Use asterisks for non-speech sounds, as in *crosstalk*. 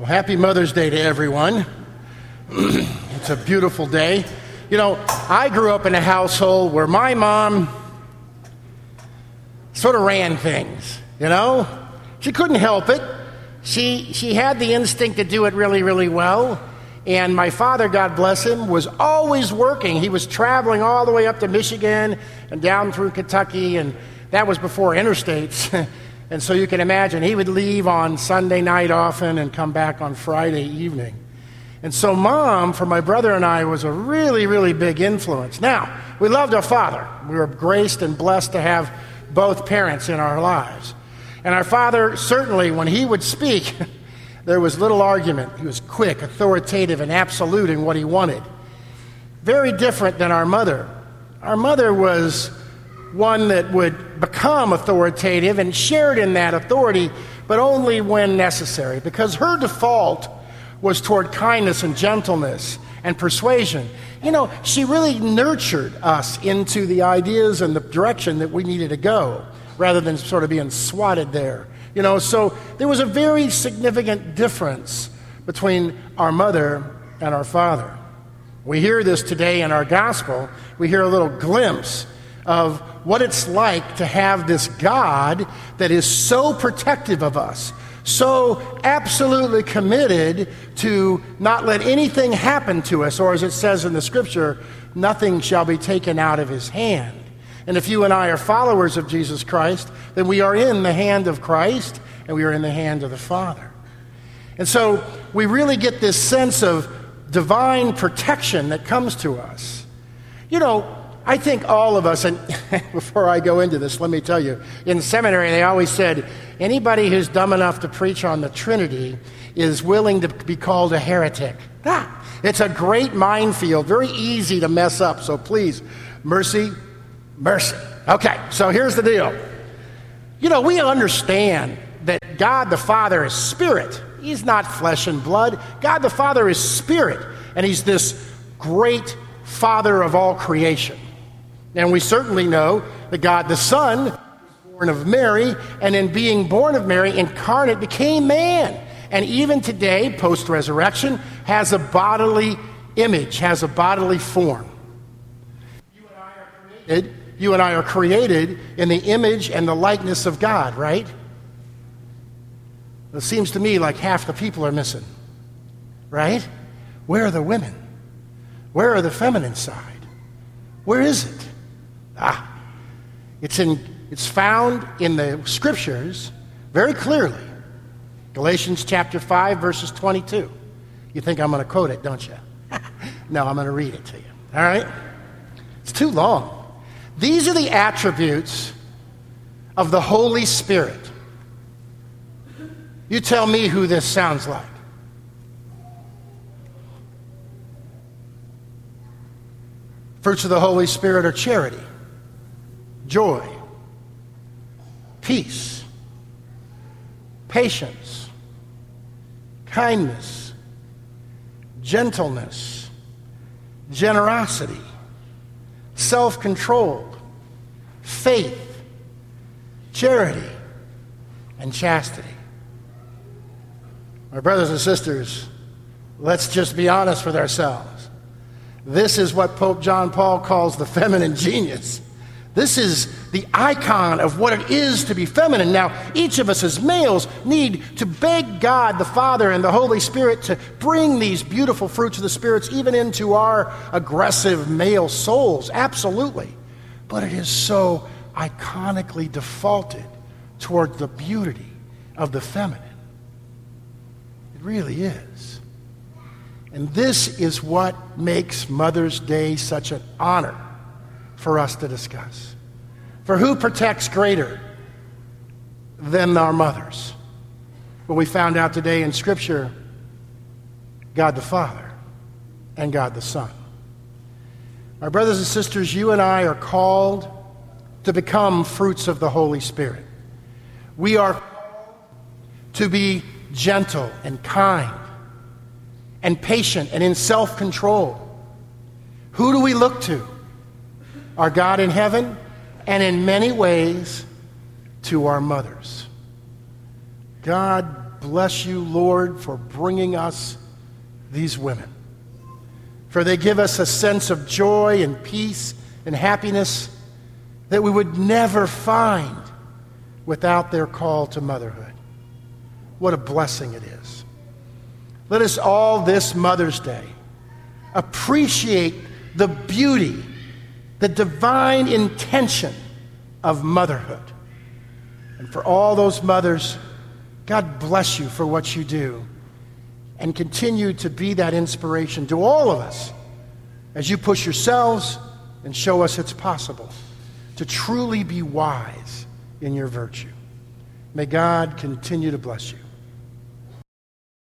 Well, happy Mother's Day to everyone. *clears throat* it's a beautiful day. You know, I grew up in a household where my mom sort of ran things, you know? She couldn't help it. She, she had the instinct to do it really, really well. And my father, God bless him, was always working. He was traveling all the way up to Michigan and down through Kentucky, and that was before interstates. *laughs* And so you can imagine he would leave on Sunday night often and come back on Friday evening. And so, mom, for my brother and I, was a really, really big influence. Now, we loved our father. We were graced and blessed to have both parents in our lives. And our father, certainly, when he would speak, *laughs* there was little argument. He was quick, authoritative, and absolute in what he wanted. Very different than our mother. Our mother was one that would become authoritative and shared in that authority, but only when necessary, because her default was toward kindness and gentleness and persuasion. You know, she really nurtured us into the ideas and the direction that we needed to go rather than sort of being swatted there. You know, so there was a very significant difference between our mother and our father. We hear this today in our gospel. We hear a little glimpse of what it's like to have this God that is so protective of us, so absolutely committed to not let anything happen to us, or as it says in the scripture, nothing shall be taken out of his hand. And if you and I are followers of Jesus Christ, then we are in the hand of Christ and we are in the hand of the Father. And so we really get this sense of divine protection that comes to us. You know, I think all of us, and *laughs* before I go into this, let me tell you, in seminary they always said anybody who's dumb enough to preach on the Trinity is willing to be called a heretic. Ah, it's a great minefield, very easy to mess up, so please, mercy, mercy. Okay, so here's the deal. You know, we understand that God the Father is spirit. He's not flesh and blood. God the Father is spirit, and He's this great Father of all creation. And we certainly know that God the Son was born of Mary, and in being born of Mary, incarnate became man. And even today, post resurrection, has a bodily image, has a bodily form. You and I are created. You and I are created in the image and the likeness of God, right? It seems to me like half the people are missing, right? Where are the women? Where are the feminine side? Where is it? Ah, it's, in, it's found in the scriptures very clearly. Galatians chapter 5, verses 22. You think I'm going to quote it, don't you? *laughs* no, I'm going to read it to you. All right? It's too long. These are the attributes of the Holy Spirit. You tell me who this sounds like. Fruits of the Holy Spirit are charity, joy, peace, patience, kindness, gentleness, generosity, self control, faith, charity, and chastity. My brothers and sisters, let's just be honest with ourselves. This is what Pope John Paul calls the feminine genius. This is the icon of what it is to be feminine. Now, each of us as males need to beg God, the Father, and the Holy Spirit to bring these beautiful fruits of the spirits even into our aggressive male souls. Absolutely. But it is so iconically defaulted toward the beauty of the feminine. It really is. And this is what makes Mother's Day such an honor for us to discuss. For who protects greater than our mothers? Well, we found out today in Scripture God the Father and God the Son. My brothers and sisters, you and I are called to become fruits of the Holy Spirit. We are to be gentle and kind and patient and in self control. Who do we look to? Our God in heaven, and in many ways to our mothers. God bless you, Lord, for bringing us these women. For they give us a sense of joy and peace and happiness that we would never find without their call to motherhood. What a blessing it is. Let us all this Mother's Day appreciate the beauty, the divine intention of motherhood. And for all those mothers, God bless you for what you do and continue to be that inspiration to all of us as you push yourselves and show us it's possible to truly be wise in your virtue. May God continue to bless you.